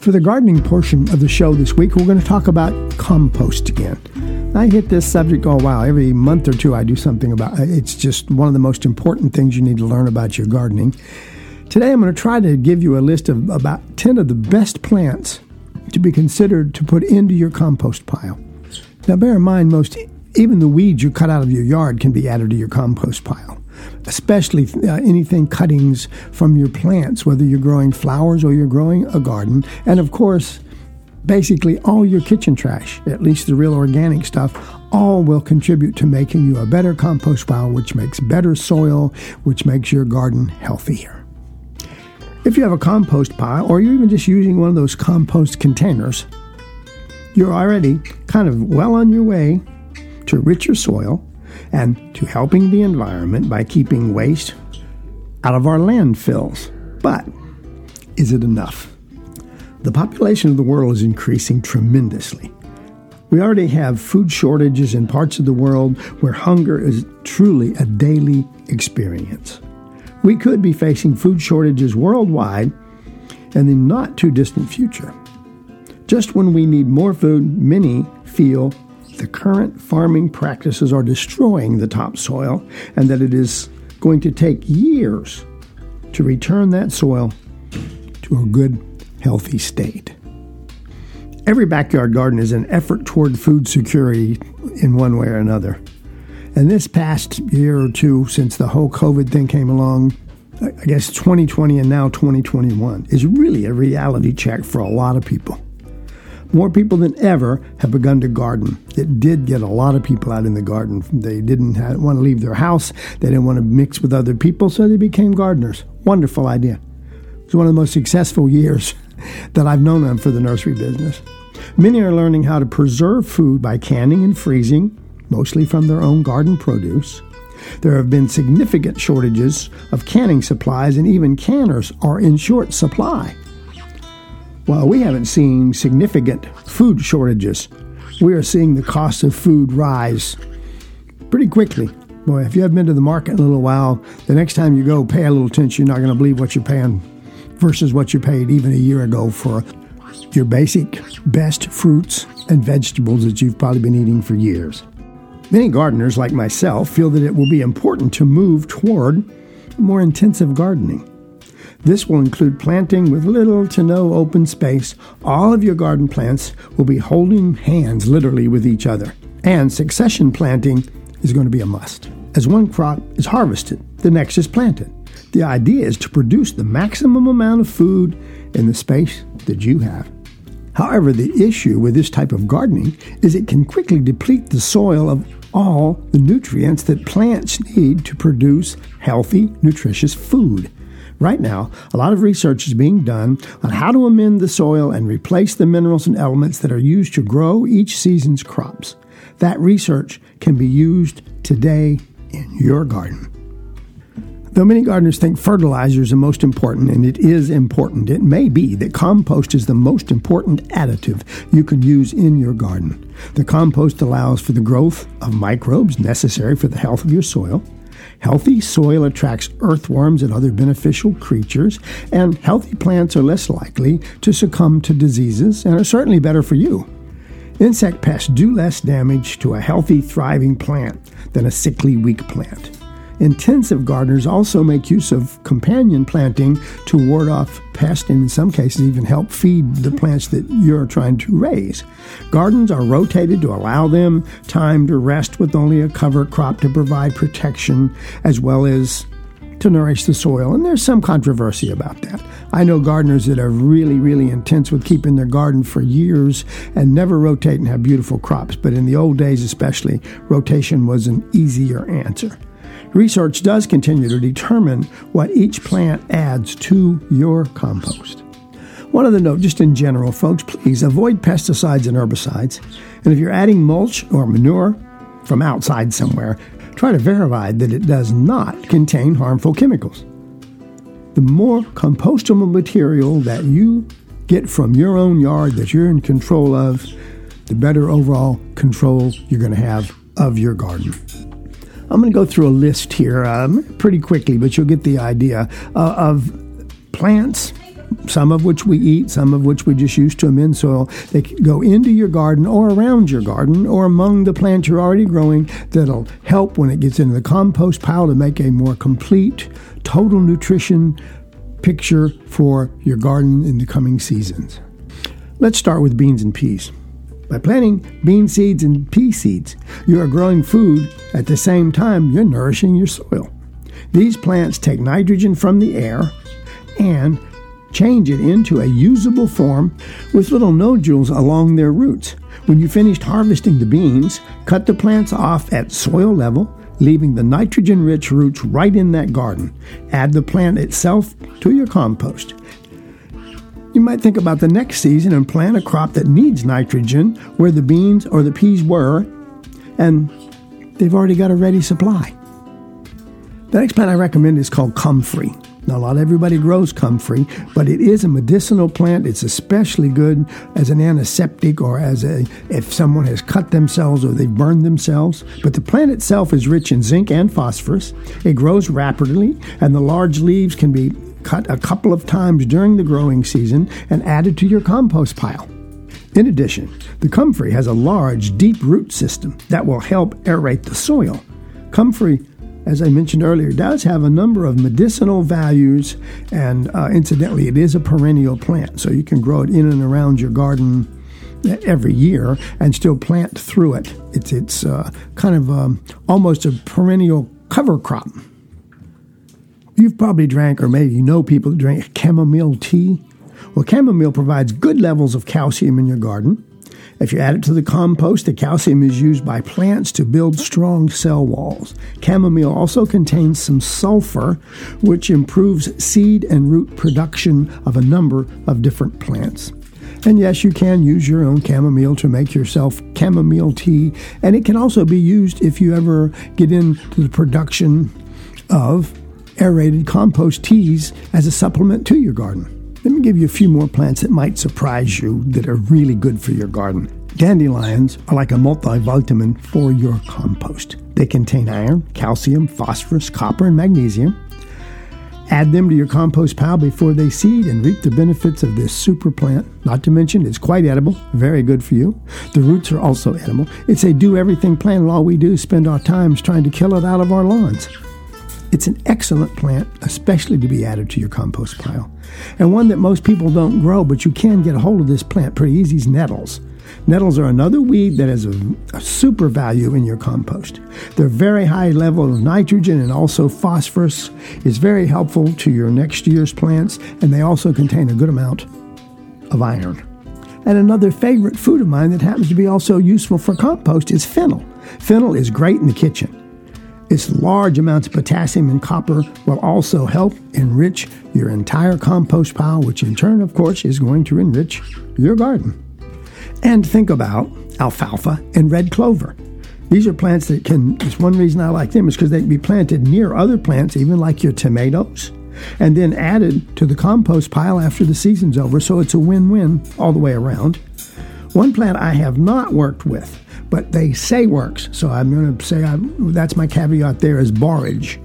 For the gardening portion of the show this week, we're going to talk about compost again. I hit this subject oh, all while. Every month or two, I do something about it. It's just one of the most important things you need to learn about your gardening. Today, I'm going to try to give you a list of about 10 of the best plants to be considered to put into your compost pile. Now, bear in mind, most even the weeds you cut out of your yard can be added to your compost pile especially uh, anything cuttings from your plants, whether you're growing flowers or you're growing a garden. And of course, basically all your kitchen trash, at least the real organic stuff, all will contribute to making you a better compost pile, which makes better soil, which makes your garden healthier. If you have a compost pile, or you're even just using one of those compost containers, you're already kind of well on your way to richer soil and to helping the environment by keeping waste out of our landfills. But is it enough? The population of the world is increasing tremendously. We already have food shortages in parts of the world where hunger is truly a daily experience. We could be facing food shortages worldwide in the not too distant future. Just when we need more food, many feel the current farming practices are destroying the topsoil and that it is going to take years to return that soil to a good, healthy state. Every backyard garden is an effort toward food security in one way or another. And this past year or two, since the whole COVID thing came along, I guess 2020 and now 2021, is really a reality check for a lot of people. More people than ever have begun to garden. It did get a lot of people out in the garden. They didn't want to leave their house, they didn't want to mix with other people, so they became gardeners. Wonderful idea. It was one of the most successful years that I've known them for the nursery business. Many are learning how to preserve food by canning and freezing, mostly from their own garden produce. There have been significant shortages of canning supplies, and even canners are in short supply. While we haven't seen significant food shortages, we are seeing the cost of food rise pretty quickly. Boy, if you haven't been to the market in a little while, the next time you go, pay a little attention. You're not going to believe what you're paying versus what you paid even a year ago for your basic best fruits and vegetables that you've probably been eating for years. Many gardeners, like myself, feel that it will be important to move toward more intensive gardening. This will include planting with little to no open space. All of your garden plants will be holding hands literally with each other. And succession planting is going to be a must. As one crop is harvested, the next is planted. The idea is to produce the maximum amount of food in the space that you have. However, the issue with this type of gardening is it can quickly deplete the soil of all the nutrients that plants need to produce healthy, nutritious food. Right now, a lot of research is being done on how to amend the soil and replace the minerals and elements that are used to grow each season's crops. That research can be used today in your garden. Though many gardeners think fertilizer is the most important, and it is important, it may be that compost is the most important additive you can use in your garden. The compost allows for the growth of microbes necessary for the health of your soil. Healthy soil attracts earthworms and other beneficial creatures, and healthy plants are less likely to succumb to diseases and are certainly better for you. Insect pests do less damage to a healthy, thriving plant than a sickly, weak plant. Intensive gardeners also make use of companion planting to ward off pests and in some cases even help feed the mm-hmm. plants that you're trying to raise. Gardens are rotated to allow them time to rest with only a cover crop to provide protection as well as to nourish the soil. And there's some controversy about that. I know gardeners that are really, really intense with keeping their garden for years and never rotate and have beautiful crops. But in the old days, especially, rotation was an easier answer. Research does continue to determine what each plant adds to your compost. One other note, just in general, folks, please avoid pesticides and herbicides. And if you're adding mulch or manure from outside somewhere, try to verify that it does not contain harmful chemicals. The more compostable material that you get from your own yard that you're in control of, the better overall control you're going to have of your garden. I'm going to go through a list here um, pretty quickly, but you'll get the idea uh, of plants some of which we eat, some of which we just use to amend soil. They go into your garden or around your garden or among the plants you're already growing that'll help when it gets into the compost pile to make a more complete, total nutrition picture for your garden in the coming seasons. Let's start with beans and peas. By planting bean seeds and pea seeds, you are growing food at the same time you're nourishing your soil. These plants take nitrogen from the air and change it into a usable form with little nodules along their roots. When you finished harvesting the beans, cut the plants off at soil level, leaving the nitrogen rich roots right in that garden. Add the plant itself to your compost. You might think about the next season and plant a crop that needs nitrogen where the beans or the peas were, and they've already got a ready supply. The next plant I recommend is called comfrey. Now, not everybody grows comfrey, but it is a medicinal plant. It's especially good as an antiseptic or as a if someone has cut themselves or they've burned themselves. But the plant itself is rich in zinc and phosphorus. It grows rapidly, and the large leaves can be cut a couple of times during the growing season and added to your compost pile. In addition, the comfrey has a large, deep root system that will help aerate the soil. Comfrey as I mentioned earlier, does have a number of medicinal values, and uh, incidentally, it is a perennial plant, so you can grow it in and around your garden every year and still plant through it. It's it's uh, kind of um, almost a perennial cover crop. You've probably drank, or maybe you know people that drink chamomile tea. Well, chamomile provides good levels of calcium in your garden. If you add it to the compost, the calcium is used by plants to build strong cell walls. Chamomile also contains some sulfur, which improves seed and root production of a number of different plants. And yes, you can use your own chamomile to make yourself chamomile tea, and it can also be used if you ever get into the production of aerated compost teas as a supplement to your garden. Let me give you a few more plants that might surprise you that are really good for your garden. Dandelions are like a multivitamin for your compost. They contain iron, calcium, phosphorus, copper, and magnesium. Add them to your compost pile before they seed and reap the benefits of this super plant. Not to mention, it's quite edible, very good for you. The roots are also edible. It's a do everything plant, and all we do is spend our times trying to kill it out of our lawns. It's an excellent plant, especially to be added to your compost pile. And one that most people don't grow, but you can get a hold of this plant pretty easy is nettles. Nettles are another weed that has a, a, super value in your compost. They're very high level of nitrogen and also phosphorus is very helpful to your next year's plants, and they also contain a good amount of iron. And another favorite food of mine that happens to be also useful for compost is fennel. Fennel is great in the kitchen. Its large amounts of potassium and copper will also help enrich your entire compost pile, which in turn, of course, is going to enrich your garden. And think about alfalfa and red clover. These are plants that can, it's one reason I like them is because they can be planted near other plants, even like your tomatoes, and then added to the compost pile after the season's over. So it's a win win all the way around. One plant I have not worked with but they say works. So I'm going to say I'm, that's my caveat there is borage.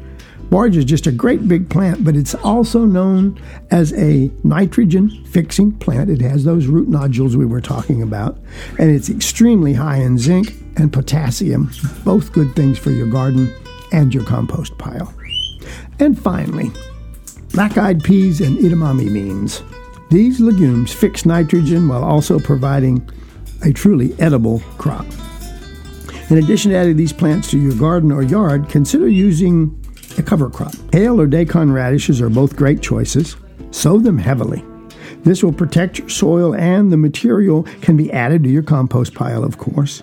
Borage is just a great big plant, but it's also known as a nitrogen fixing plant. It has those root nodules we were talking about, and it's extremely high in zinc and potassium, both good things for your garden and your compost pile. And finally, black eyed peas and edamame beans. These legumes fix nitrogen while also providing a truly edible crop. In addition to adding these plants to your garden or yard, consider using a cover crop. Kale or daikon radishes are both great choices. Sow them heavily. This will protect your soil and the material can be added to your compost pile, of course.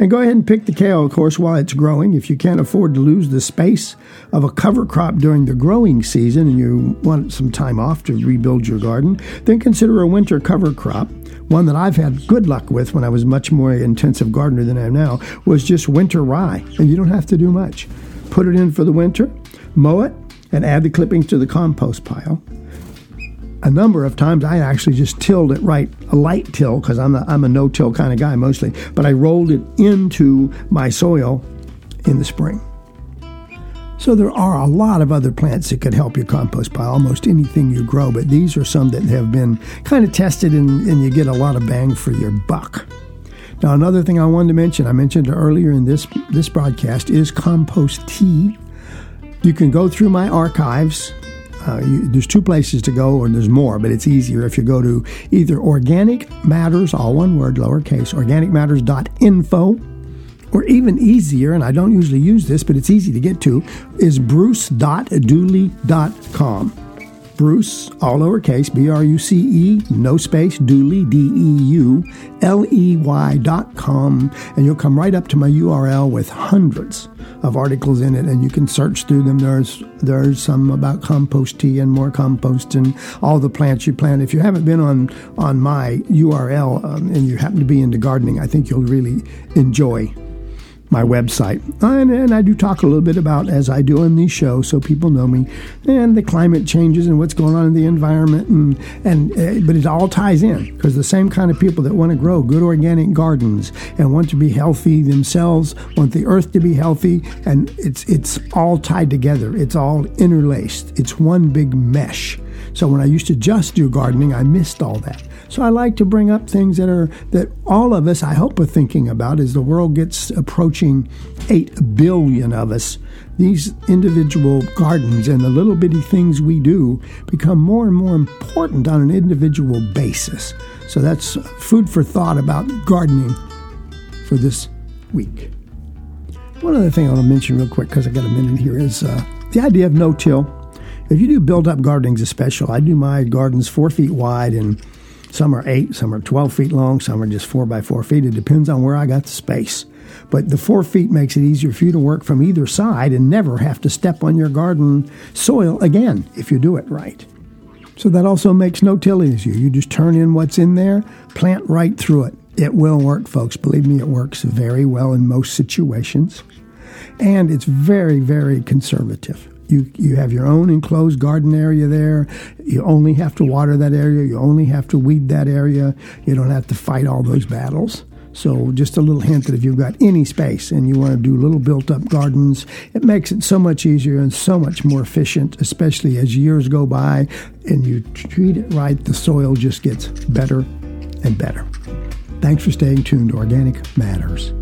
And go ahead and pick the kale, of course, while it's growing. If you can't afford to lose the space of a cover crop during the growing season and you want some time off to rebuild your garden, then consider a winter cover crop. One that I've had good luck with when I was much more intensive gardener than I am now was just winter rye. And you don't have to do much. Put it in for the winter, mow it, and add the clippings to the compost pile. A number of times I actually just tilled it right, a light till, because I'm, I'm a no till kind of guy mostly, but I rolled it into my soil in the spring. So there are a lot of other plants that could help your compost pile, almost anything you grow, but these are some that have been kind of tested and, and you get a lot of bang for your buck. Now, another thing I wanted to mention, I mentioned earlier in this this broadcast, is compost tea. You can go through my archives. Uh, you, there's two places to go, or there's more, but it's easier if you go to either Organic Matters, all one word, lowercase, organicmatters.info, or even easier, and I don't usually use this, but it's easy to get to, is bruce.dooley.com. Bruce, all lowercase, B R U C E, no space, Dooley, D E U L E Y dot com, and you'll come right up to my URL with hundreds of articles in it, and you can search through them. There's there's some about compost tea and more compost and all the plants you plant. If you haven't been on on my URL um, and you happen to be into gardening, I think you'll really enjoy my website. And, and, I do talk a little bit about, as I do in these shows, so people know me, and the climate changes and what's going on in the environment. And, and uh, But it all ties in because the same kind of people that want to grow good organic gardens and want to be healthy themselves, want the earth to be healthy, and it's, it's all tied together. It's all interlaced. It's one big mesh. So when I used to just do gardening, I missed all that. So I like to bring up things that are that all of us, I hope, are thinking about as the world gets approaching eight billion of us. These individual gardens and the little bitty things we do become more and more important on an individual basis. So that's food for thought about gardening for this week. One other thing I want to mention real quick because I got a minute here is uh, the idea of no-till. If you do build-up gardenings, especially, I do my gardens four feet wide and some are eight, some are 12 feet long, some are just four by four feet. It depends on where I got the space. But the four feet makes it easier for you to work from either side and never have to step on your garden soil again if you do it right. So that also makes no till easier. You just turn in what's in there, plant right through it. It will work, folks. Believe me, it works very well in most situations. And it's very, very conservative. You, you have your own enclosed garden area there. You only have to water that area. You only have to weed that area. You don't have to fight all those battles. So, just a little hint that if you've got any space and you want to do little built up gardens, it makes it so much easier and so much more efficient, especially as years go by and you treat it right, the soil just gets better and better. Thanks for staying tuned to Organic Matters.